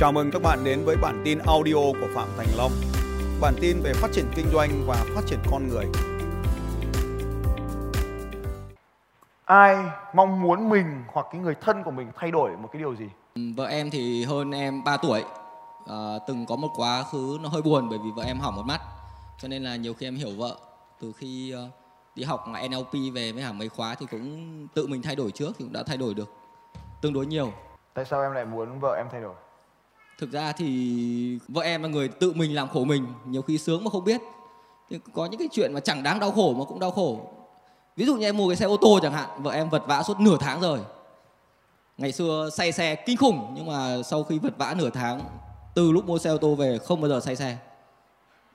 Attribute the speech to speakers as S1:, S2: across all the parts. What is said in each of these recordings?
S1: Chào mừng các bạn đến với bản tin audio của Phạm Thành Long. Bản tin về phát triển kinh doanh và phát triển con người.
S2: ai mong muốn mình hoặc cái người thân của mình thay đổi một cái điều gì?
S3: Vợ em thì hơn em 3 tuổi. Ờ, Từng có một quá khứ nó hơi buồn bởi vì vợ em hỏng một mắt. Cho nên là nhiều khi em hiểu vợ Từ khi ờ, đi học NLP về với cả mấy khóa thì cũng tự mình thay đổi trước thì cũng đã thay đổi được Tương đối nhiều.
S2: Tại sao em lại muốn vợ em thay đổi
S3: Thực ra thì vợ em là người tự mình làm khổ mình Nhiều khi sướng mà không biết. Thì Có những cái chuyện mà chẳng đáng đau khổ mà cũng đau khổ. Ví dụ như em mua cái xe ô tô chẳng hạn Vợ em vật vã suốt nửa tháng rồi. Ngày xưa say xe kinh khủng Nhưng mà sau khi vật vã nửa tháng Từ lúc mua xe ô tô về không bao giờ say xe.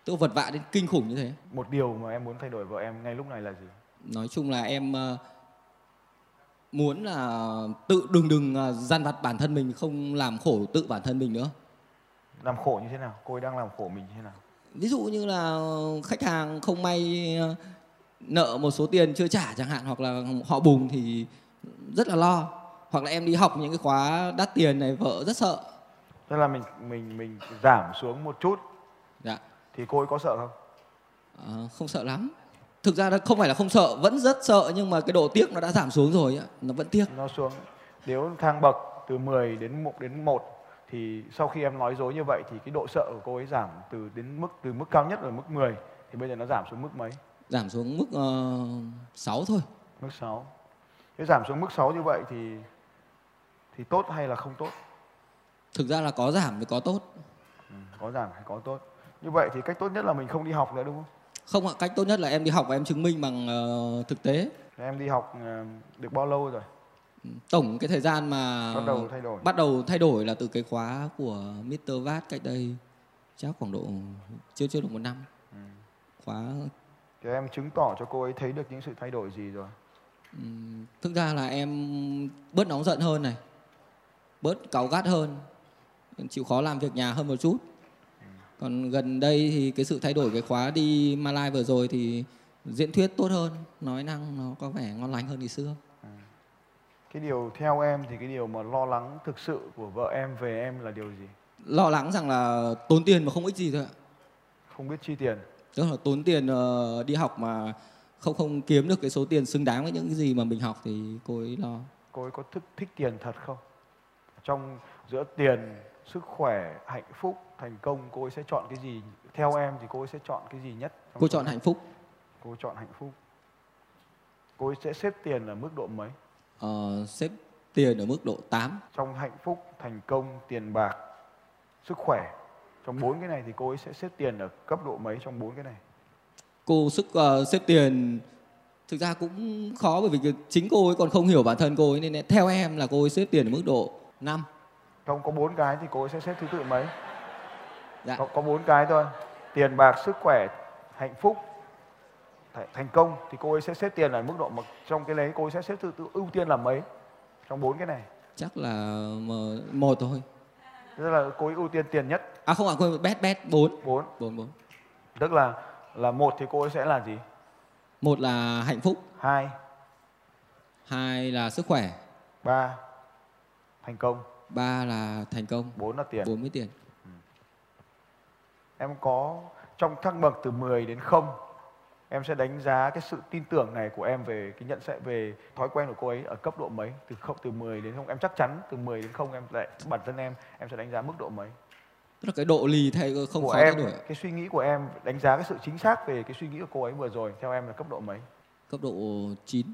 S3: Là vật vã đến kinh khủng như thế.
S2: Một điều mà em muốn thay đổi vợ em ngay lúc này là gì?
S3: Nói chung là em ờ, muốn là tự đừng đừng ờ, dằn vặt bản thân mình Không làm khổ tự bản thân mình nữa.
S2: Làm khổ như thế nào? Cô ấy đang làm khổ mình như thế nào?
S3: Ví dụ như là khách hàng không may ờ, nợ một số tiền chưa trả chẳng hạn hoặc là họ bùng thì rất là lo. Hoặc là em đi học những cái khóa đắt tiền này vợ rất sợ.
S2: Tức là mình mình mình giảm xuống một chút.
S3: Dạ.
S2: Thì cô ấy có sợ không?
S3: Ờ, không sợ lắm thực ra nó không phải là không sợ vẫn rất sợ nhưng mà cái độ tiếc nó đã giảm xuống rồi nó vẫn tiếc.
S2: Nó xuống. Nếu thang bậc từ 10 đến 1 đến 1 thì sau khi em nói dối như vậy thì cái độ sợ của cô ấy giảm từ đến mức từ mức cao nhất là mức 10 thì bây giờ nó giảm xuống mức mấy?
S3: Giảm xuống mức uh, 6 thôi.
S2: Mức 6 cái giảm xuống mức 6 như vậy thì thì tốt hay là không tốt?
S3: Thực ra là có giảm thì có tốt.
S2: Ừ, có giảm hay có tốt. Như vậy thì cách tốt nhất là mình không đi học nữa đúng không
S3: không ạ cách tốt nhất là em đi học và em chứng minh bằng ờ, thực tế.
S2: Em đi học ờ, được bao lâu rồi?
S3: Tổng cái thời gian mà
S2: bắt đầu thay đổi.
S3: bắt đầu thay đổi là từ cái khóa của Mr. Vat cách đây chắc khoảng độ chưa chưa được một năm.
S2: Ừ.
S3: khóa
S2: thì em chứng tỏ cho cô ấy thấy được những sự thay đổi gì rồi?
S3: Ừm, thực ra là em bớt nóng giận hơn này bớt cáu gắt hơn chịu khó làm việc nhà hơn một chút còn gần đây thì cái sự thay đổi cái khóa đi Malai vừa rồi thì diễn thuyết tốt hơn nói năng nó có vẻ ngon lành hơn ngày xưa.
S2: Cái điều theo em thì cái điều mà lo lắng thực sự của vợ em về em là điều gì?
S3: Lo lắng rằng là tốn tiền mà không ích gì thôi ạ.
S2: Không biết chi tiền.
S3: Tức là tốn tiền ờ, đi học mà không không kiếm được cái số tiền xứng đáng với những cái gì mà mình học thì cô ấy lo.
S2: Cô ấy có thích thích tiền thật không? Trong giữa tiền sức khỏe hạnh phúc thành công cô ấy sẽ chọn cái gì? Theo em thì cô ấy sẽ chọn cái gì nhất
S3: cô chọn hạnh phúc.
S2: Cô chọn hạnh phúc. Cô ấy sẽ xếp tiền ở mức độ mấy?
S3: Ờ, xếp tiền ở mức độ 8
S2: trong hạnh phúc thành công tiền bạc sức khỏe trong bốn cái này thì cô ấy sẽ xếp tiền ở cấp độ mấy trong bốn cái này?
S3: Cô sức ờ, xếp tiền thực ra cũng khó bởi vì chính cô ấy còn không hiểu bản thân cô ấy nên theo em là cô ấy xếp tiền ở mức độ 5
S2: trong có bốn cái thì cô ấy sẽ xếp thứ tự mấy?
S3: Dạ.
S2: Có có bốn cái thôi. Tiền bạc sức khỏe hạnh phúc th- thành công thì cô ấy sẽ xếp tiền ở mức độ mà trong cái đấy cô ấy sẽ xếp thứ tự ưu tiên là mấy? Trong bốn cái này.
S3: Chắc là m- một thôi.
S2: Tức là cô ấy ưu tiên tiền nhất.
S3: À không ạ cô bet bet 4
S2: bốn.
S3: 4 4
S2: tức là là một thì cô ấy sẽ là gì?
S3: Một là hạnh phúc.
S2: Hai.
S3: Hai là sức khỏe.
S2: Ba. Thành công
S3: ba là thành công.
S2: Bốn là tiền.
S3: Bốn mươi tiền.
S2: Em có trong thang bậc từ 10 đến 0 em sẽ đánh giá cái sự tin tưởng này của em về cái nhận xét về thói quen của cô ấy ở cấp độ mấy? Từ không từ 10 đến 0 em chắc chắn từ 10 đến 0 em lại bản thân em em sẽ đánh giá mức độ mấy?
S3: Tức là cái độ lì thay không
S2: của
S3: khó
S2: em
S3: thay đổi.
S2: cái suy nghĩ của em đánh giá cái sự chính xác về cái suy nghĩ của cô ấy vừa rồi theo em là cấp độ mấy?
S3: Cấp độ 9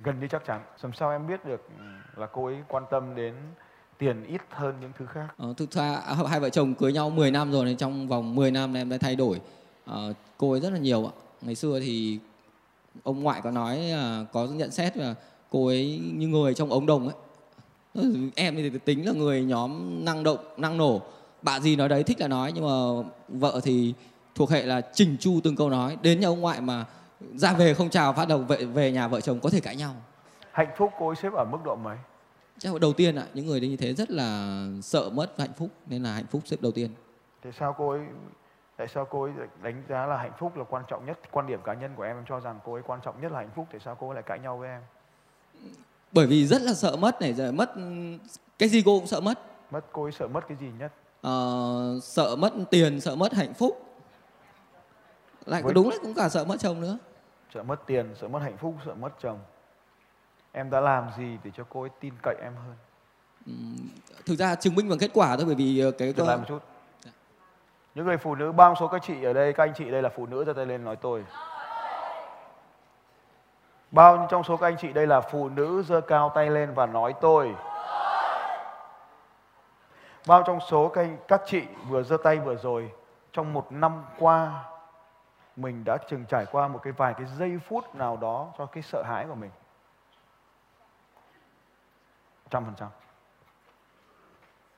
S2: gần như chắc chắn. Làm sao em biết được ừ, là cô ấy quan tâm đến tiền ít hơn những thứ khác
S3: Ờ, thực ra hai vợ chồng cưới nhau 10 năm rồi nên trong vòng 10 năm em đã thay đổi Ờ, cô ấy rất là nhiều ạ. Ngày xưa thì ông ngoại có nói là có nhận xét là cô ấy như người trong ống đồng ấy. Ờ, Em thì tính là người nhóm năng động, năng nổ. Bà gì nói đấy thích là nói nhưng mà vợ thì thuộc hệ là chỉnh chu từng câu nói. Đến nhà ông ngoại mà ra về không chào phát đầu về, về nhà vợ chồng có thể cãi nhau.
S2: hạnh phúc cô ấy xếp ở mức độ mấy
S3: Chắc đầu tiên ạ, những người như thế rất là sợ mất hạnh phúc nên là hạnh phúc xếp đầu tiên.
S2: Tại sao cô ấy tại sao cô ấy đánh giá là hạnh phúc là quan trọng nhất? Quan điểm cá nhân của em em cho rằng cô ấy quan trọng nhất là hạnh phúc tại sao cô ấy lại cãi nhau với em?
S3: Bởi vì rất là sợ mất này giờ mất cái gì cô cũng sợ mất.
S2: Mất cô ấy sợ mất cái gì nhất?
S3: Ờ, sợ mất tiền sợ mất hạnh phúc. Lại
S2: Với-
S3: đúng đấy cũng cả sợ mất chồng nữa.
S2: Sợ mất tiền sợ mất hạnh phúc sợ mất chồng em đã làm gì để cho cô ấy tin cậy em hơn?
S3: Thực ra chứng minh bằng kết quả thôi bởi vì ờ, cái
S2: Dừng lại một chút. Những người phụ nữ bao số các chị ở đây các anh chị đây là phụ nữ giơ tay lên nói tôi. Bao nhiêu trong số các anh chị đây là phụ nữ giơ cao tay lên và nói tôi. Bao trong số các, anh, các chị vừa giơ tay vừa rồi trong một năm qua mình đã từng trải qua một cái vài cái giây phút nào đó cho cái sợ hãi của mình trăm phần trăm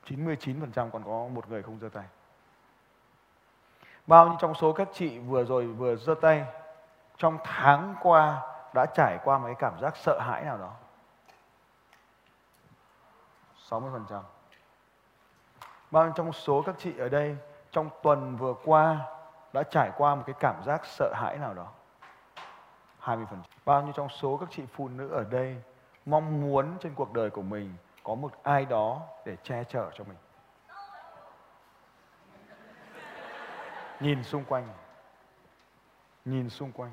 S2: 99% còn có một người không giơ tay. Bao nhiêu trong số các chị vừa rồi vừa giơ tay, trong tháng qua đã trải qua một cái cảm giác sợ hãi nào đó? 60%. Bao nhiêu trong số các chị ở đây trong tuần vừa qua đã trải qua một cái cảm giác sợ hãi nào đó? 20%. Bao nhiêu trong số các chị phụ nữ ở đây mong muốn trên cuộc đời của mình có một ai đó để che chở cho mình. Nhìn xung quanh. Nhìn xung quanh.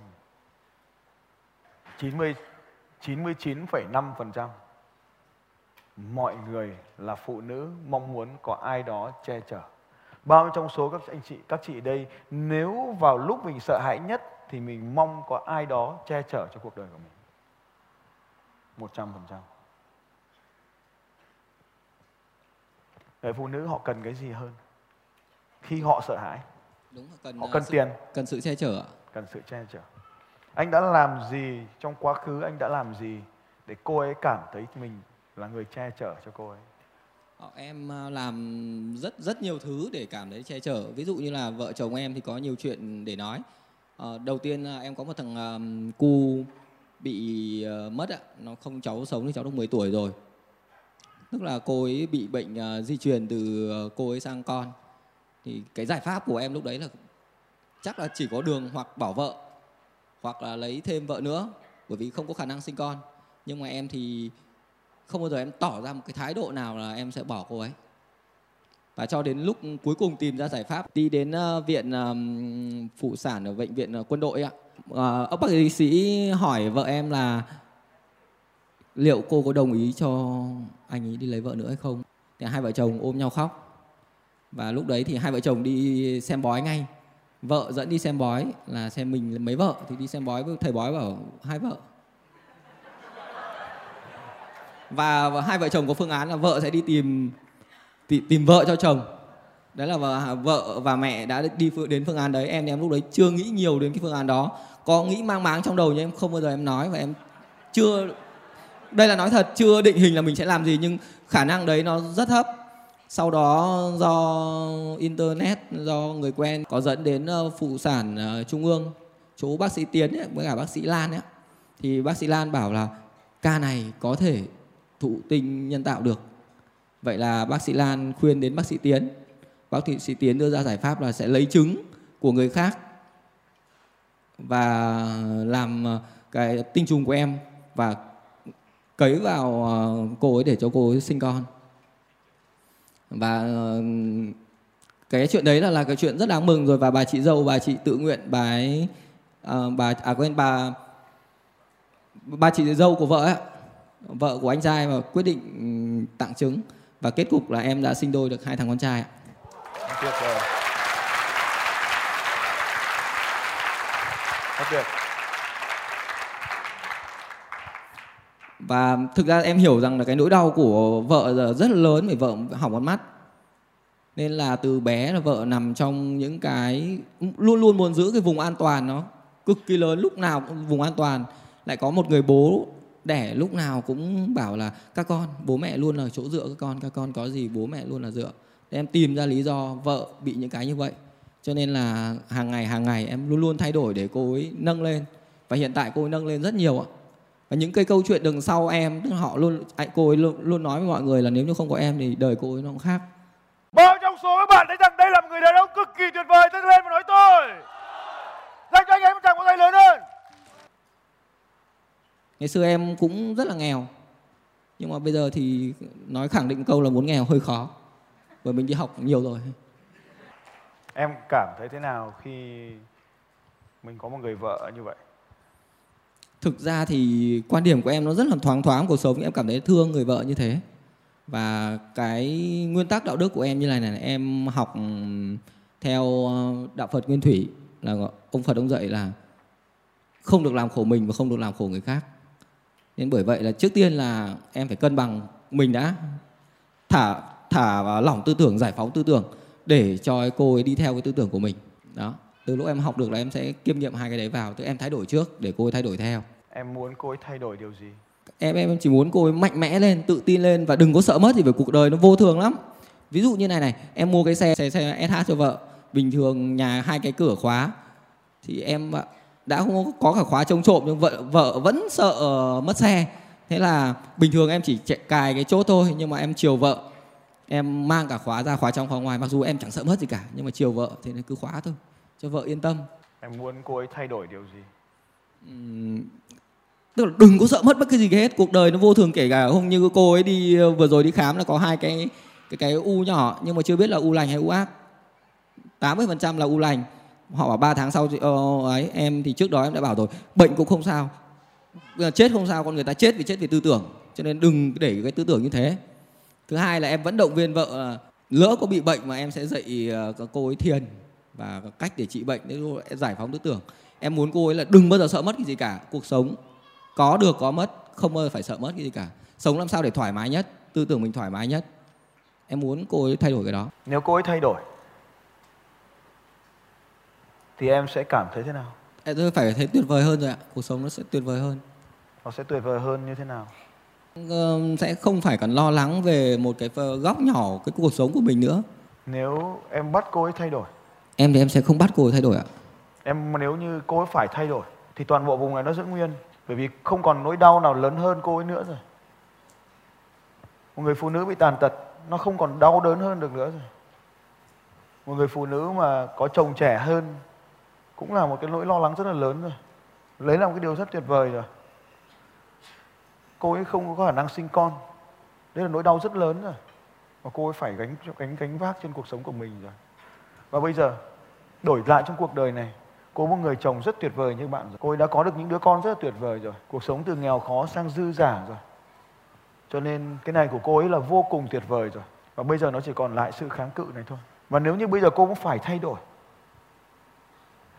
S2: 90 99,5% mọi người là phụ nữ mong muốn có ai đó che chở. Bao nhiêu trong số các anh chị các chị đây nếu vào lúc mình sợ hãi nhất thì mình mong có ai đó che chở cho cuộc đời của mình. 100%. Người phụ nữ họ cần cái gì hơn? Khi họ sợ hãi,
S3: đúng cần
S2: họ
S3: ờ,
S2: cần
S3: sự,
S2: tiền,
S3: cần sự che chở
S2: cần sự che chở. Anh đã làm gì trong quá khứ, anh đã làm gì để cô ấy cảm thấy mình là người che chở cho cô ấy?
S3: Ờ, em ờ, làm rất rất nhiều thứ để cảm thấy che chở ví dụ như là vợ chồng em thì có nhiều chuyện để nói Ờ, đầu tiên là em có một thằng um, cu bị uh, mất ạ nó không cháu sống thì cháu được 10 tuổi rồi. Tức là cô ấy bị bệnh uh, di truyền từ uh, cô ấy sang con. Thì cái giải pháp của em lúc đấy là chắc là chỉ có đường hoặc bỏ vợ hoặc là lấy thêm vợ nữa bởi vì không có khả năng sinh con. Nhưng mà em thì không bao giờ em tỏ ra một cái thái độ nào là em sẽ bỏ cô ấy. Và cho đến lúc cuối cùng tìm ra giải pháp đi đến uh, viện ờm, phụ sản ở bệnh viện uh, quân đội ạ uh, ông bác sĩ hỏi vợ em là liệu cô có đồng ý cho anh ấy đi lấy vợ nữa hay không? Thì hai vợ chồng ôm nhau khóc. Và lúc đấy thì hai vợ chồng đi xem bói ngay. Vợ dẫn đi xem bói là xem mình mấy vợ thì đi xem bói với thầy bói bảo hai vợ. Và, và hai vợ chồng có phương án là vợ sẽ đi tìm tìm, tìm vợ cho chồng. Đấy là vợ, vợ và mẹ đã đi phương- đến phương án đấy. Em thì em lúc đấy chưa nghĩ nhiều đến cái phương án đó có nghĩ mang máng trong đầu nhưng em không bao giờ em nói và em chưa đây là nói thật chưa định hình là mình sẽ làm gì nhưng khả năng đấy nó rất thấp sau đó do internet do người quen có dẫn đến ờ, phụ sản ờ, trung ương chú bác sĩ tiến ấy, với cả bác sĩ lan ấy. Thì bác sĩ lan bảo là ca này có thể thụ tinh nhân tạo được. Vậy là bác sĩ lan khuyên đến bác sĩ tiến. Bác sĩ tiến đưa ra giải pháp là sẽ lấy trứng của người khác và làm ờ, cái tinh trùng của em và cấy vào ờ, cô ấy để cho cô ấy sinh con và ờ, cái chuyện đấy là là cái chuyện rất đáng mừng rồi và bà chị dâu bà chị tự nguyện bà ấy à, bà à quên bà bà chị dâu của vợ ấy, vợ của anh trai và quyết định ừ, tặng trứng và kết cục là em đã sinh đôi được hai thằng con trai ạ.
S2: Tuyệt vời. Rất tuyệt.
S3: và thực ra em hiểu rằng là cái nỗi đau của vợ giờ rất là lớn vì vợ hỏng con mắt. Nên là từ bé là vợ nằm trong những cái, luôn luôn muốn giữ cái vùng an toàn nó. Cực kỳ lớn, lúc nào cũng vùng an toàn. Lại có một người bố đẻ lúc nào cũng bảo là, các con, bố mẹ luôn là chỗ dựa các con các con có gì bố mẹ luôn là dựa. Để em tìm ra lý do vợ bị những cái như vậy cho nên là hàng ngày hàng ngày em luôn luôn thay đổi để cô ấy nâng lên. Và hiện tại cô ấy nâng lên rất nhiều ạ. Và những cái câu chuyện đằng sau em tức họ luôn cô ấy luôn, luôn nói với mọi người là nếu như không có em thì đời cô ấy nó cũng khác.
S2: Bao trong số các bạn thấy rằng đây là một người đàn ông cực kỳ tuyệt vời, tay lên và nói tôi. Dành cho anh em một tràng vỗ tay lớn hơn.
S3: ngày xưa em cũng rất là nghèo. Nhưng mà bây giờ thì nói khẳng định câu là muốn nghèo hơi khó. Bởi mình đi học nhiều rồi
S2: em cảm thấy thế nào khi mình có một người vợ như vậy?
S3: Thực ra thì quan điểm của em nó rất là thoáng thoáng, cuộc sống em cảm thấy thương người vợ như thế. Và cái nguyên tắc đạo đức của em như này này, em học theo ờ, đạo Phật Nguyên Thủy là ông Phật ông dạy là không được làm khổ mình và không được làm khổ người khác. Nên bởi vậy là trước tiên là em phải cân bằng, mình đã thả thả và lỏng tư tưởng, giải phóng tư tưởng để cho cô ấy đi theo cái tư tưởng của mình. Đó. Từ lúc em học được là em sẽ kiêm nghiệm hai cái đấy vào tức em thay đổi trước để cô ấy thay đổi theo.
S2: Em muốn cô ấy thay đổi điều gì?
S3: Em em chỉ muốn cô ấy mạnh mẽ lên tự tin lên và đừng có sợ mất thì về cuộc đời nó vô thường lắm. Ví dụ như này này em mua cái xe xe xe SH cho vợ. Bình thường nhà hai cái cửa khóa. Thì em đã không có cả khóa trông trộm nhưng vợ vợ vẫn sợ mất xe. Thế là bình thường em chỉ chạy cài cái chốt thôi nhưng mà em chiều vợ em mang cả khóa ra khóa trong khóa ngoài. Mặc dù em chẳng sợ mất gì cả nhưng mà chiều vợ thì cứ khóa thôi. Cho vợ yên tâm.
S2: Em muốn cô ấy thay đổi điều gì?
S3: Uhm, tức là đừng có sợ mất bất cứ gì hết. Cuộc đời nó vô thường kể cả. Hôm như cô ấy đi vừa rồi đi khám là có hai cái cái cái u nhỏ nhưng mà chưa biết là u lành hay u ác. 80% là u lành. Họ bảo 3 tháng sau uh, ấy em thì trước đó em đã bảo rồi. Bệnh cũng không sao. Chết không sao con người ta chết vì chết vì tư tưởng. Cho nên đừng để cái tư tưởng như thế thứ hai là em vẫn động viên vợ lỡ có bị bệnh mà em sẽ dạy ờ, cô ấy thiền và cách để trị bệnh để giải phóng tư tưởng. Em muốn cô ấy là đừng bao giờ sợ mất cái gì cả cuộc sống có được có mất không bao giờ phải sợ mất cái gì cả. Sống làm sao để thoải mái nhất tư tưởng mình thoải mái nhất. Em muốn cô ấy thay đổi cái đó.
S2: Nếu cô ấy thay đổi thì em sẽ cảm thấy thế nào?
S3: Em phải thấy tuyệt vời hơn rồi ạ cuộc sống nó sẽ tuyệt vời hơn.
S2: Nó sẽ tuyệt vời hơn như thế nào
S3: sẽ không phải còn lo lắng về một cái góc nhỏ cái cuộc sống của mình nữa.
S2: Nếu em bắt cô ấy thay đổi.
S3: Em thì em sẽ không bắt cô ấy thay đổi ạ.
S2: Em nếu như cô ấy phải thay đổi thì toàn bộ vùng này nó giữ nguyên. Bởi vì không còn nỗi đau nào lớn hơn cô ấy nữa rồi. Một người phụ nữ bị tàn tật nó không còn đau đớn hơn được nữa rồi. Một người phụ nữ mà có chồng trẻ hơn cũng là một cái nỗi lo lắng rất là lớn rồi. Lấy là một cái điều rất tuyệt vời rồi cô ấy không có khả năng sinh con. Đấy là nỗi đau rất lớn rồi. Và cô ấy phải gánh gánh gánh vác trên cuộc sống của mình rồi. Và bây giờ, đổi lại trong cuộc đời này, cô một người chồng rất tuyệt vời như bạn rồi. Cô ấy đã có được những đứa con rất là tuyệt vời rồi. Cuộc sống từ nghèo khó sang dư giả rồi. Cho nên cái này của cô ấy là vô cùng tuyệt vời rồi. Và bây giờ nó chỉ còn lại sự kháng cự này thôi. Và nếu như bây giờ cô cũng phải thay đổi,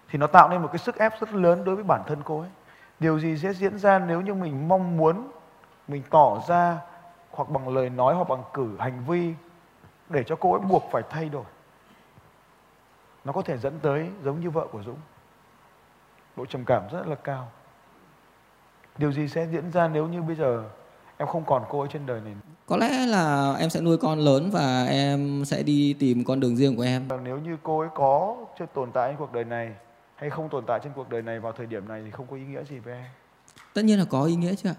S2: thì nó tạo nên một cái sức ép rất lớn đối với bản thân cô ấy. Điều gì sẽ diễn ra nếu như mình mong muốn mình tỏ ra hoặc bằng lời nói hoặc bằng cử hành vi để cho cô ấy buộc phải thay đổi. Nó có thể dẫn tới giống như vợ của dũng. Độ trầm cảm rất là cao. Điều gì sẽ diễn ra nếu như bây giờ em không còn cô ấy trên đời này?
S3: Có lẽ là em sẽ nuôi con lớn và em sẽ đi tìm con đường riêng của em.
S2: Nếu như cô ấy có chưa tồn tại trong cuộc đời này hay không tồn tại trên cuộc đời này vào thời điểm này thì không có ý nghĩa gì với em.
S3: Tất nhiên là có ý nghĩa chứ ạ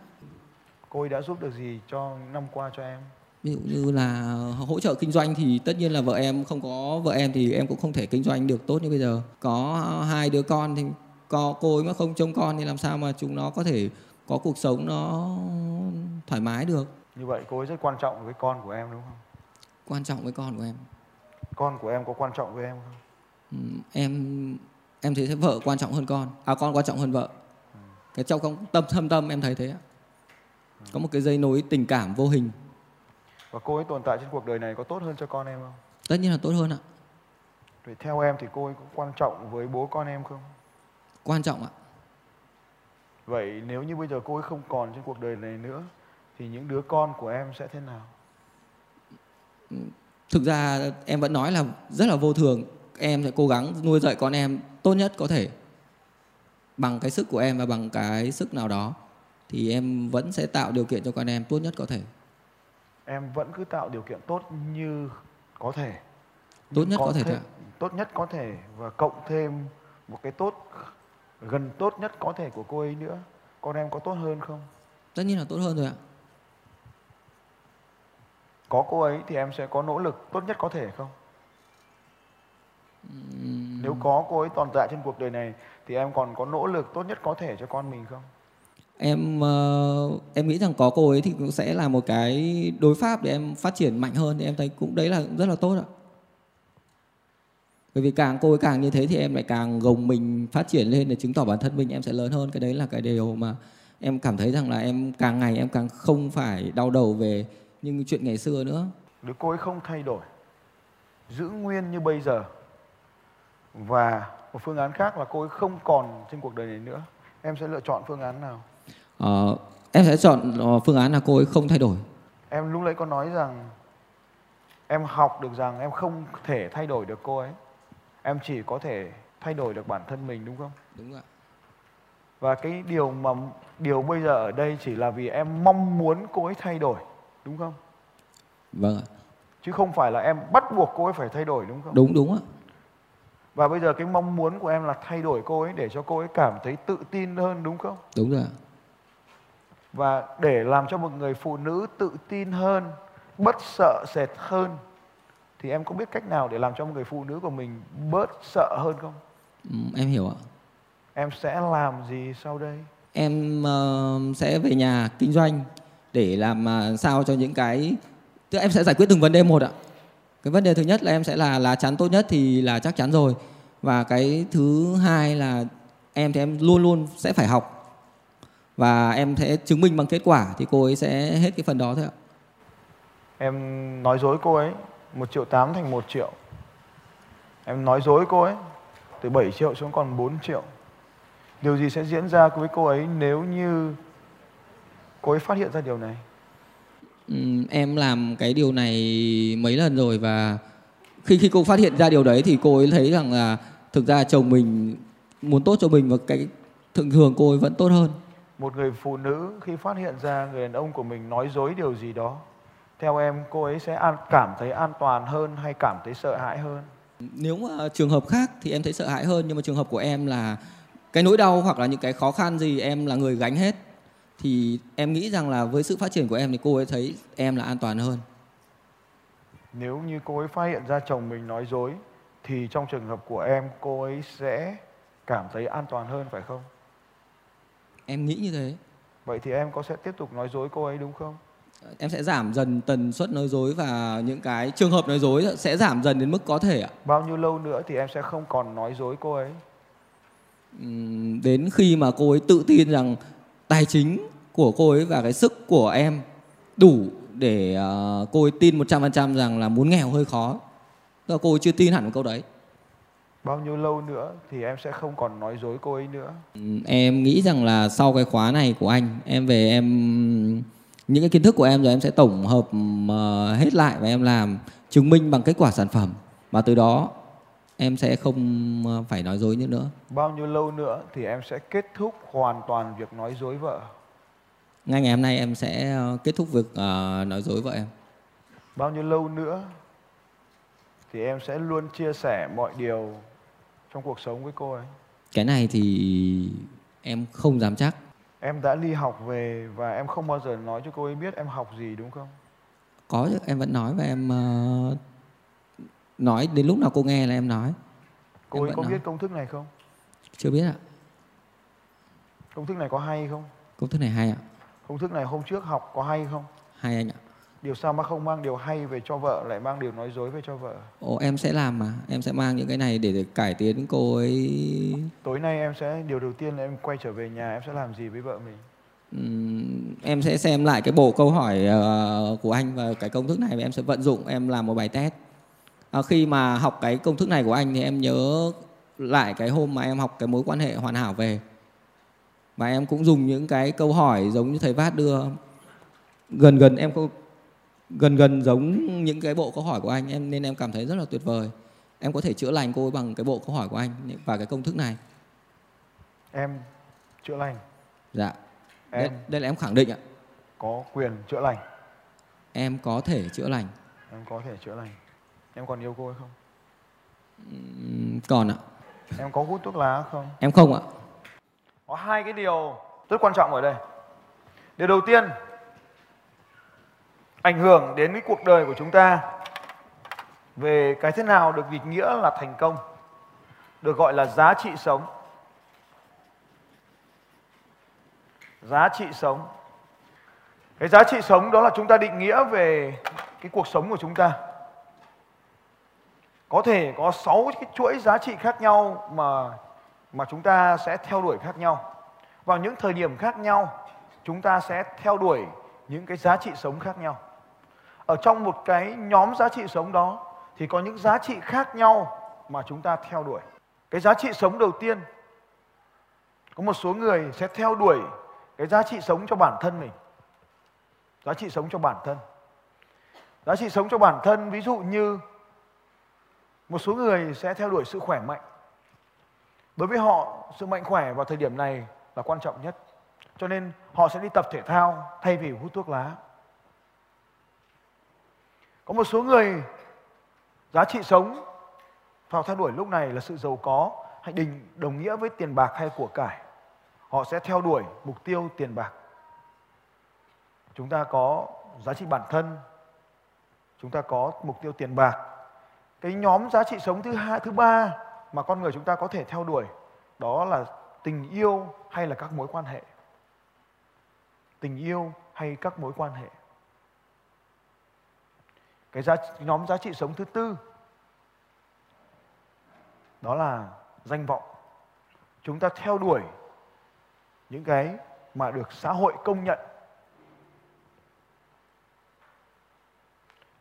S2: cô ấy đã giúp được gì cho năm qua cho em?
S3: Ví dụ như là hỗ trợ kinh doanh thì tất nhiên là vợ em không có vợ em thì em cũng không thể kinh doanh được tốt như bây giờ. Có hai đứa con thì có cô ấy mà không trông con thì làm sao mà chúng nó có thể có cuộc sống nó thoải mái được?
S2: Như vậy cô ấy rất quan trọng với con của em đúng không?
S3: Quan trọng với con của em.
S2: Con của em có quan trọng với em không?
S3: Ừ, em em thấy vợ quan trọng hơn con. À con quan trọng hơn vợ. Ừ. cái trong tâm thâm tâm em thấy thế ạ. Có một cái dây nối tình cảm vô hình.
S2: Và cô ấy tồn tại trên cuộc đời này có tốt hơn cho con em không?
S3: Tất nhiên là tốt hơn ạ.
S2: Vậy theo em thì cô ấy có quan trọng với bố con em không?
S3: Quan trọng ạ.
S2: Vậy nếu như bây giờ cô ấy không còn trên cuộc đời này nữa thì những đứa con của em sẽ thế nào?
S3: Thực ra em vẫn nói là rất là vô thường. Em sẽ cố gắng nuôi dạy con em tốt nhất có thể bằng cái sức của em và bằng cái sức nào đó thì em vẫn sẽ tạo điều kiện cho con em tốt nhất có thể.
S2: Em vẫn cứ tạo điều kiện tốt như có thể.
S3: Tốt nhất có, có thể
S2: thêm, tốt nhất có thể và cộng thêm một cái tốt gần tốt nhất có thể của cô ấy nữa. Con em có tốt hơn không?
S3: Tất nhiên là tốt hơn rồi ạ.
S2: Có cô ấy thì em sẽ có nỗ lực tốt nhất có thể không?
S3: Uhm...
S2: nếu có cô ấy tồn tại trên cuộc đời này thì em còn có nỗ lực tốt nhất có thể cho con mình không
S3: em uh, em nghĩ rằng có cô ấy thì cũng sẽ là một cái đối pháp để em phát triển mạnh hơn thì em thấy cũng đấy là rất là tốt ạ. Bởi vì càng cô ấy càng như thế thì em lại càng gồng mình phát triển lên để chứng tỏ bản thân mình em sẽ lớn hơn. Cái đấy là cái điều mà em cảm thấy rằng là em càng ngày em càng không phải đau đầu về những chuyện ngày xưa nữa.
S2: Nếu cô ấy không thay đổi giữ nguyên như bây giờ. Và một phương án khác là cô ấy không còn trên cuộc đời này nữa. Em sẽ lựa chọn phương án nào?
S3: Ờ, em sẽ chọn ờ, phương án là cô ấy không thay đổi.
S2: Em lúc nãy có nói rằng em học được rằng em không thể thay đổi được cô ấy. Em chỉ có thể thay đổi được bản thân mình đúng không?
S3: Đúng ạ.
S2: Và cái điều mà điều bây giờ ở đây chỉ là vì em mong muốn cô ấy thay đổi đúng không?
S3: Vâng ạ.
S2: Chứ không phải là em bắt buộc cô ấy phải thay đổi đúng không?
S3: Đúng đúng ạ.
S2: Và bây giờ cái mong muốn của em là thay đổi cô ấy để cho cô ấy cảm thấy tự tin hơn đúng không?
S3: Đúng rồi ạ
S2: và để làm cho một người phụ nữ tự tin hơn bớt sợ sệt hơn thì em có biết cách nào để làm cho một người phụ nữ của mình bớt sợ hơn không?
S3: Ừ, em hiểu ạ.
S2: Em sẽ làm gì sau đây?
S3: Em uh, sẽ về nhà kinh doanh để làm uh, sao cho những cái tức em sẽ giải quyết từng vấn đề một ạ. Cái vấn đề thứ nhất là em sẽ là lá chắn tốt nhất thì là chắc chắn rồi. Và cái thứ hai là em thì em luôn luôn sẽ phải học và em sẽ chứng minh bằng kết quả thì cô ấy sẽ hết cái phần đó thôi ạ.
S2: Em nói dối cô ấy một triệu tám thành một triệu. Em nói dối cô ấy từ 7 triệu xuống còn 4 triệu. Điều gì sẽ diễn ra với cô ấy nếu như cô ấy phát hiện ra điều này?
S3: Ừ, em làm cái điều này mấy lần rồi và khi khi cô phát hiện ra điều đấy thì cô ấy thấy rằng là thực ra chồng mình muốn tốt cho mình và cái thường thường cô ấy vẫn tốt hơn
S2: một người phụ nữ khi phát hiện ra người đàn ông của mình nói dối điều gì đó theo em cô ấy sẽ an, cảm thấy an toàn hơn hay cảm thấy sợ hãi hơn?
S3: Nếu mà trường hợp khác thì em thấy sợ hãi hơn nhưng mà trường hợp của em là cái nỗi đau hoặc là những cái khó khăn gì em là người gánh hết thì em nghĩ rằng là với sự phát triển của em thì cô ấy thấy em là an toàn hơn.
S2: Nếu như cô ấy phát hiện ra chồng mình nói dối thì trong trường hợp của em cô ấy sẽ cảm thấy an toàn hơn phải không
S3: em nghĩ như thế
S2: vậy thì em có sẽ tiếp tục nói dối cô ấy đúng không
S3: em sẽ giảm dần tần suất nói dối và những cái trường hợp nói dối sẽ giảm dần đến mức có thể ạ
S2: bao nhiêu lâu nữa thì em sẽ không còn nói dối cô ấy
S3: đến khi mà cô ấy tự tin rằng tài chính của cô ấy và cái sức của em đủ để uh, cô ấy tin 100% rằng là muốn nghèo hơi khó. Tức là cô ấy chưa tin hẳn câu đấy.
S2: Bao nhiêu lâu nữa thì em sẽ không còn nói dối cô ấy nữa?
S3: Em nghĩ rằng là sau cái khóa này của anh, em về em những cái kiến thức của em rồi em sẽ tổng hợp uh, hết lại và em làm chứng minh bằng kết quả sản phẩm và từ đó em sẽ không ờ, phải nói dối nữa.
S2: Bao nhiêu lâu nữa thì em sẽ kết thúc hoàn toàn việc nói dối vợ?
S3: Ngay ngày hôm nay em sẽ ờ, kết thúc việc nói dối vợ em.
S2: Bao nhiêu lâu nữa thì em sẽ luôn chia sẻ mọi điều trong cuộc sống với cô ấy?
S3: Cái này thì em không dám chắc.
S2: Em đã đi học về và em không bao giờ nói cho cô ấy biết em học gì đúng không?
S3: Có chứ, em vẫn nói và em uh, nói đến lúc nào cô nghe là em nói
S2: cô em ấy có nói. biết công thức này không
S3: chưa biết ạ
S2: công thức này có hay không
S3: công thức này hay ạ
S2: công thức này hôm trước học có hay không
S3: hay anh ạ
S2: điều sao mà không mang điều hay về cho vợ lại mang điều nói dối về cho vợ?
S3: Ồ em sẽ làm mà. Em sẽ mang những cái này để, để cải tiến cô ấy.
S2: Tối nay em sẽ điều đầu tiên là em quay trở về nhà em sẽ làm gì với vợ mình?
S3: Uhm, em sẽ xem lại cái bộ câu hỏi uh, của anh và cái công thức này và em sẽ vận dụng em làm một bài test. À, khi mà học cái công thức này của anh thì em nhớ lại cái hôm mà em học cái mối quan hệ hoàn hảo về. Và em cũng dùng những cái câu hỏi giống như thầy Vát đưa. Gần gần em có gần gần giống những cái bộ câu hỏi của anh em nên em cảm thấy rất là tuyệt vời em có thể chữa lành cô ấy bằng cái bộ câu hỏi của anh và cái công thức này
S2: em chữa lành
S3: dạ em đây, đây là em khẳng định ạ
S2: có quyền chữa lành
S3: em có thể chữa lành
S2: em có thể chữa lành Em còn yêu cô ấy không?
S3: còn ạ.
S2: Em có hút thuốc lá không?
S3: Em không ạ.
S2: Có hai cái điều rất quan trọng ở đây. Điều đầu tiên, ảnh hưởng đến cái cuộc đời của chúng ta. Về cái thế nào được định nghĩa là thành công, được gọi là giá trị sống. giá trị sống. Cái giá trị sống đó là chúng ta định nghĩa về cái cuộc sống của chúng ta. Có thể có 6 cái chuỗi giá trị khác nhau mà mà chúng ta sẽ theo đuổi khác nhau. Vào những thời điểm khác nhau chúng ta sẽ theo đuổi những cái giá trị sống khác nhau ở trong một cái nhóm giá trị sống đó, thì có những giá trị khác nhau mà chúng ta theo đuổi. Cái giá trị sống đầu tiên, có một số người sẽ theo đuổi cái giá trị sống cho bản thân mình. Giá trị sống cho bản thân. Giá trị sống cho bản thân, ví dụ như một số người sẽ theo đuổi sự khỏe mạnh. Đối với họ, sự mạnh khỏe vào thời điểm này là quan trọng nhất. Cho nên họ sẽ đi tập thể thao thay vì hút thuốc lá có một số người giá trị sống vào theo đuổi lúc này là sự giàu có hay đình đồng nghĩa với tiền bạc hay của cải. Họ sẽ theo đuổi mục tiêu tiền bạc. Chúng ta có giá trị bản thân, chúng ta có mục tiêu tiền bạc. Cái nhóm giá trị sống thứ hai, thứ ba mà con người chúng ta có thể theo đuổi, đó là tình yêu hay là các mối quan hệ. Tình yêu hay các mối quan hệ cái giá, nhóm giá trị sống thứ tư đó là danh vọng chúng ta theo đuổi những cái mà được xã hội công nhận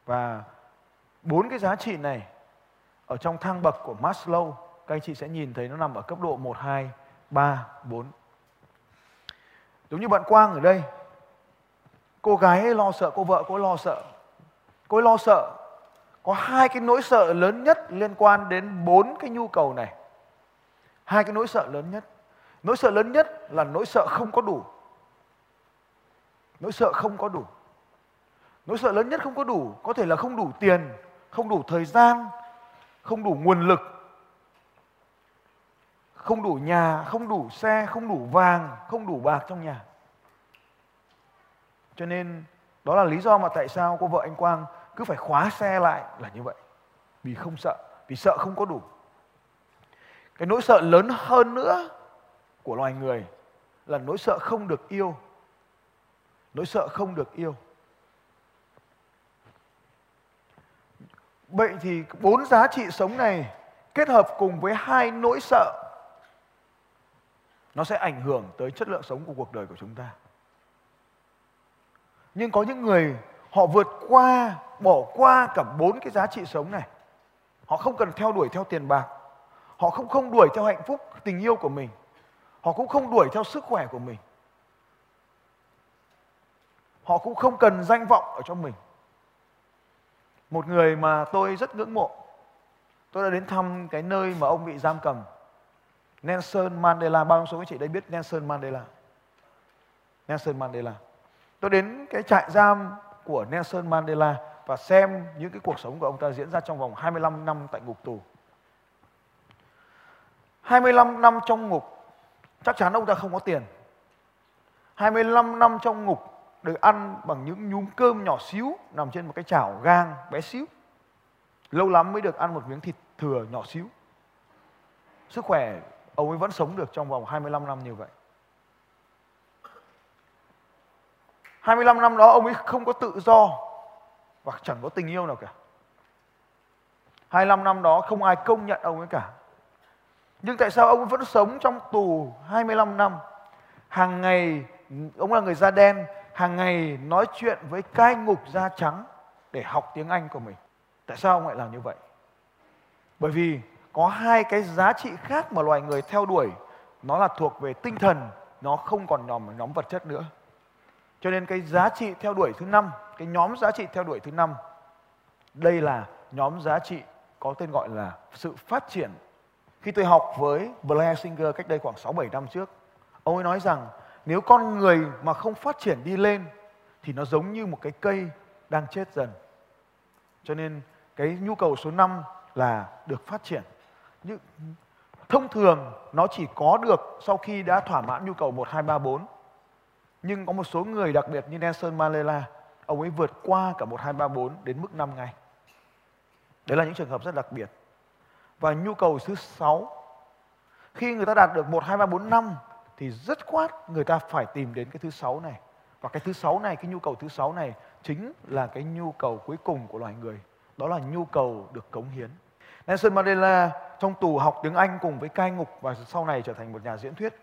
S2: và bốn cái giá trị này ở trong thang bậc của Maslow các anh chị sẽ nhìn thấy nó nằm ở cấp độ 1, 2, 3, 4. Giống như bạn Quang ở đây, cô gái ấy lo sợ, cô vợ cô lo sợ. Cô ấy lo sợ. Có hai cái nỗi sợ lớn nhất liên quan đến bốn cái nhu cầu này. Hai cái nỗi sợ lớn nhất. Nỗi sợ lớn nhất là nỗi sợ không có đủ. Nỗi sợ không có đủ. Nỗi sợ lớn nhất không có đủ, có thể là không đủ tiền, không đủ thời gian, không đủ nguồn lực, không đủ nhà, không đủ xe, không đủ vàng, không đủ bạc trong nhà. Cho nên đó là lý do mà tại sao cô vợ anh Quang cứ phải khóa xe lại là như vậy. Vì không sợ, vì sợ không có đủ. Cái nỗi sợ lớn hơn nữa của loài người là nỗi sợ không được yêu. Nỗi sợ không được yêu. Vậy thì bốn giá trị sống này kết hợp cùng với hai nỗi sợ nó sẽ ảnh hưởng tới chất lượng sống của cuộc đời của chúng ta. Nhưng có những người họ vượt qua, bỏ qua cả bốn cái giá trị sống này. Họ không cần theo đuổi theo tiền bạc. Họ không không đuổi theo hạnh phúc, tình yêu của mình. Họ cũng không đuổi theo sức khỏe của mình. Họ cũng không cần danh vọng ở trong mình một người mà tôi rất ngưỡng mộ tôi đã đến thăm cái nơi mà ông bị giam cầm Nelson Mandela bao nhiêu số anh chị đây biết Nelson Mandela Nelson Mandela tôi đến cái trại giam của Nelson Mandela và xem những cái cuộc sống của ông ta diễn ra trong vòng 25 năm tại ngục tù 25 năm trong ngục, chắc chắn ông ta không có tiền 25 năm trong ngục được ăn bằng những nhúm cơm nhỏ xíu nằm trên một cái chảo gang bé xíu. Lâu lắm mới được ăn một miếng thịt thừa nhỏ xíu. Sức khỏe ông ấy vẫn sống được trong vòng 25 năm như vậy. 25 năm đó ông ấy không có tự do và chẳng có tình yêu nào cả. 25 năm đó không ai công nhận ông ấy cả. Nhưng tại sao ông vẫn sống trong tù 25 năm? Hàng ngày ông là người da đen hàng ngày nói chuyện với cai ngục da trắng để học tiếng Anh của mình. Tại sao ông lại làm như vậy? Bởi vì có hai cái giá trị khác mà loài người theo đuổi. Nó là thuộc về tinh thần, nó không còn nhóm nhóm vật chất nữa. Cho nên cái giá trị theo đuổi thứ năm, cái nhóm giá trị theo đuổi thứ năm, đây là nhóm giá trị có tên gọi là sự phát triển. Khi tôi học với Blair Singer cách đây khoảng 6-7 năm trước, ông ấy nói rằng nếu con người mà không phát triển đi lên thì nó giống như một cái cây đang chết dần. Cho nên cái nhu cầu số 5 là được phát triển. Nhưng thông thường nó chỉ có được sau khi đã thỏa mãn nhu cầu 1 2 3 4. Nhưng có một số người đặc biệt như Nelson Mandela, ông ấy vượt qua cả 1 2 3 4 đến mức 5 ngày. Đấy là những trường hợp rất đặc biệt. Và nhu cầu thứ 6 khi người ta đạt được 1 2 3 4 5 thì rất quát người ta phải tìm đến cái thứ sáu này và cái thứ sáu này, cái nhu cầu thứ sáu này chính là cái nhu cầu cuối cùng của loài người đó là nhu cầu được cống hiến Nelson Mandela trong tù học tiếng Anh cùng với cai ngục và sau này trở thành một nhà diễn thuyết,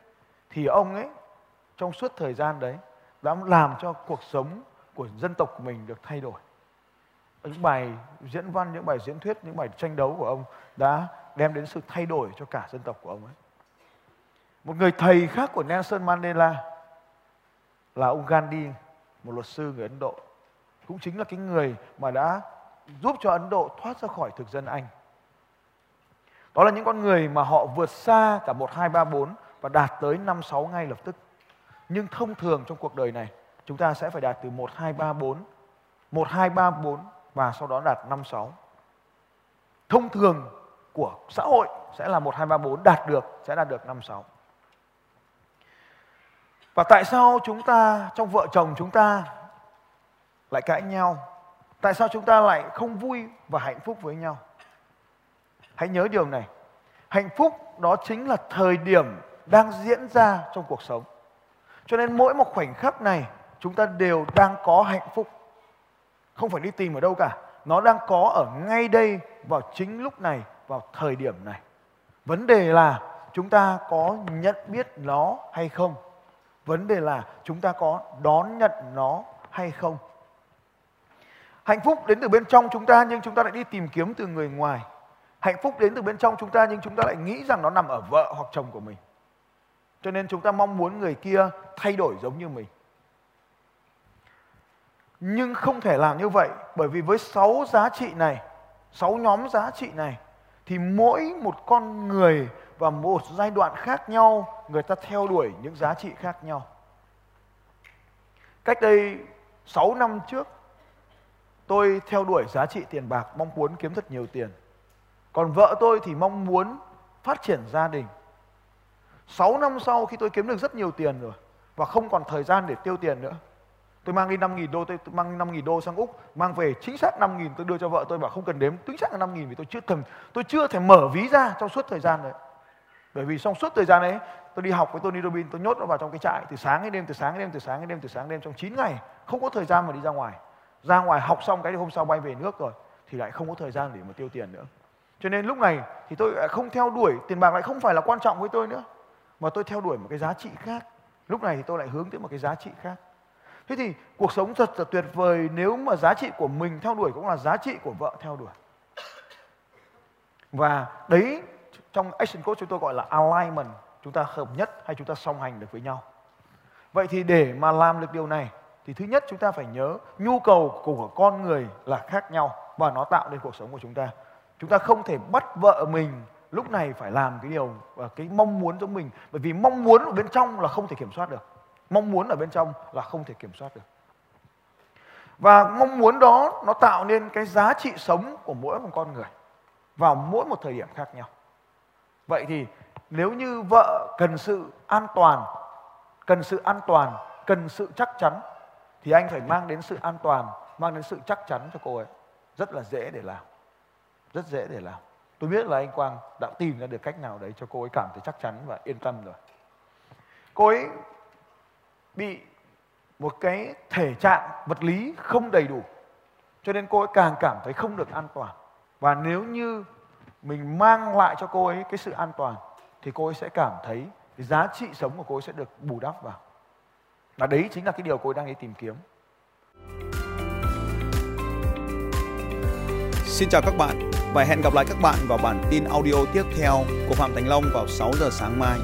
S2: thì ông ấy trong suốt thời gian đấy đã làm cho cuộc sống của dân tộc của mình được thay đổi. Những bài diễn văn những bài diễn thuyết những bài tranh đấu của ông đã đem đến sự thay đổi cho cả dân tộc của ông ấy. Một người thầy khác của Nelson Mandela là ông Gandhi một luật sư người Ấn Độ. Cũng chính là cái người mà đã giúp cho Ấn Độ thoát ra khỏi thực dân Anh. Đó là những con người mà họ vượt xa cả 1, 2, 3, 4 và đạt tới 5, 6 ngay lập tức. Nhưng thông thường trong cuộc đời này chúng ta sẽ phải đạt từ 1, 2, 3, 4 1, 2, 3, 4 và sau đó đạt 5, 6. Thông thường của xã hội sẽ là 1, 2, 3, 4 đạt được sẽ đạt được 5, 6. Và tại sao chúng ta trong vợ chồng chúng ta lại cãi nhau? Tại sao chúng ta lại không vui và hạnh phúc với nhau? Hãy nhớ điều này. Hạnh phúc đó chính là thời điểm đang diễn ra trong cuộc sống. Cho nên mỗi một khoảnh khắc này chúng ta đều đang có hạnh phúc. Không phải đi tìm ở đâu cả. Nó đang có ở ngay đây vào chính lúc này, vào thời điểm này. Vấn đề là chúng ta có nhận biết nó hay không? Vấn đề là chúng ta có đón nhận nó hay không? Hạnh phúc đến từ bên trong chúng ta nhưng chúng ta lại đi tìm kiếm từ người ngoài. Hạnh phúc đến từ bên trong chúng ta nhưng chúng ta lại nghĩ rằng nó nằm ở vợ hoặc chồng của mình. Cho nên chúng ta mong muốn người kia thay đổi giống như mình. Nhưng không thể làm như vậy bởi vì với sáu giá trị này, sáu nhóm giá trị này thì mỗi một con người và một giai đoạn khác nhau người ta theo đuổi những giá trị khác nhau. Cách đây 6 năm trước tôi theo đuổi giá trị tiền bạc mong muốn kiếm thật nhiều tiền còn vợ tôi thì mong muốn phát triển gia đình 6 năm sau khi tôi kiếm được rất nhiều tiền rồi và không còn thời gian để tiêu tiền nữa tôi mang đi 5.000 đô, tôi mang 5.000 đô sang úc, mang về chính xác 5.000 tôi đưa cho vợ tôi, bảo không cần đếm, chính xác là 5.000 vì tôi chưa cần tôi chưa thể mở ví ra trong suốt thời gian đấy. Bởi vì trong suốt thời gian ấy, tôi đi học với Tony Robin tôi nhốt nó vào trong cái trại từ sáng đến đêm, từ sáng đến đêm, từ sáng đến đêm, từ sáng đến đêm, trong 9 ngày, không có thời gian mà đi ra ngoài. Ra ngoài học xong cái thì hôm sau bay về nước rồi, thì lại không có thời gian để mà tiêu tiền nữa. Cho nên lúc này thì tôi lại không theo đuổi, tiền bạc lại không phải là quan trọng với tôi nữa, mà tôi theo đuổi một cái giá trị khác. Lúc này thì tôi lại hướng tới một cái giá trị khác thế thì cuộc sống thật là tuyệt vời nếu mà giá trị của mình theo đuổi cũng là giá trị của vợ theo đuổi. Và đấy, trong action coach chúng tôi gọi là alignment, chúng ta hợp nhất hay chúng ta song hành được với nhau. Vậy thì để mà làm được điều này, thì thứ nhất chúng ta phải nhớ nhu cầu của con người là khác nhau và nó tạo nên cuộc sống của chúng ta. Chúng ta không thể bắt vợ mình lúc này phải làm cái điều và cái mong muốn giống mình. Bởi vì mong muốn ở bên trong là không thể kiểm soát được mong muốn ở bên trong là không thể kiểm soát được. Và mong muốn đó nó tạo nên cái giá trị sống của mỗi một con người vào mỗi một thời điểm khác nhau. Vậy thì nếu như vợ cần sự an toàn, cần sự an toàn, cần sự chắc chắn, thì anh phải mang đến sự an toàn, mang đến sự chắc chắn cho cô ấy. Rất là dễ để làm. Rất dễ để làm. Tôi biết là anh quang đã tìm ra được cách nào đấy cho cô ấy cảm thấy chắc chắn và yên tâm rồi. Cô ấy bị một cái thể trạng vật lý không đầy đủ, cho nên cô ấy càng cảm thấy không được an toàn. Và nếu như mình mang lại cho cô ấy cái sự an toàn, thì cô ấy sẽ cảm thấy cái giá trị sống của cô ấy sẽ được bù đắp vào. Và đấy chính là cái điều cô ấy đang đi tìm kiếm.
S1: Xin chào các bạn và hẹn gặp lại các bạn vào bản tin audio tiếp theo của Phạm Thành Long vào 6 giờ sáng mai.